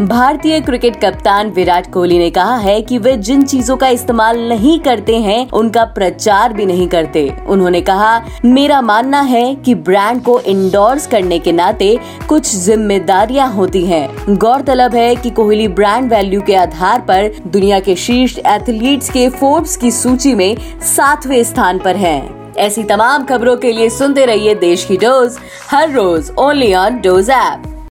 भारतीय क्रिकेट कप्तान विराट कोहली ने कहा है कि वे जिन चीज़ों का इस्तेमाल नहीं करते हैं, उनका प्रचार भी नहीं करते। उन्होंने कहा, मेरा मानना है कि ब्रांड को इंडोर्स करने के नाते कुछ जिम्मेदारियाँ होती हैं। गौरतलब है कि कोहली ब्रांड वैल्यू के आधार पर दुनिया के शीर्ष एथलीट्स के फोर्ब्स की सूची में सातवें स्थान पर हैं। ऐसी तमाम खबरों के लिए सुनते रहिए देश की डोज, हर रोज ओनली ऑन डोज ऐप।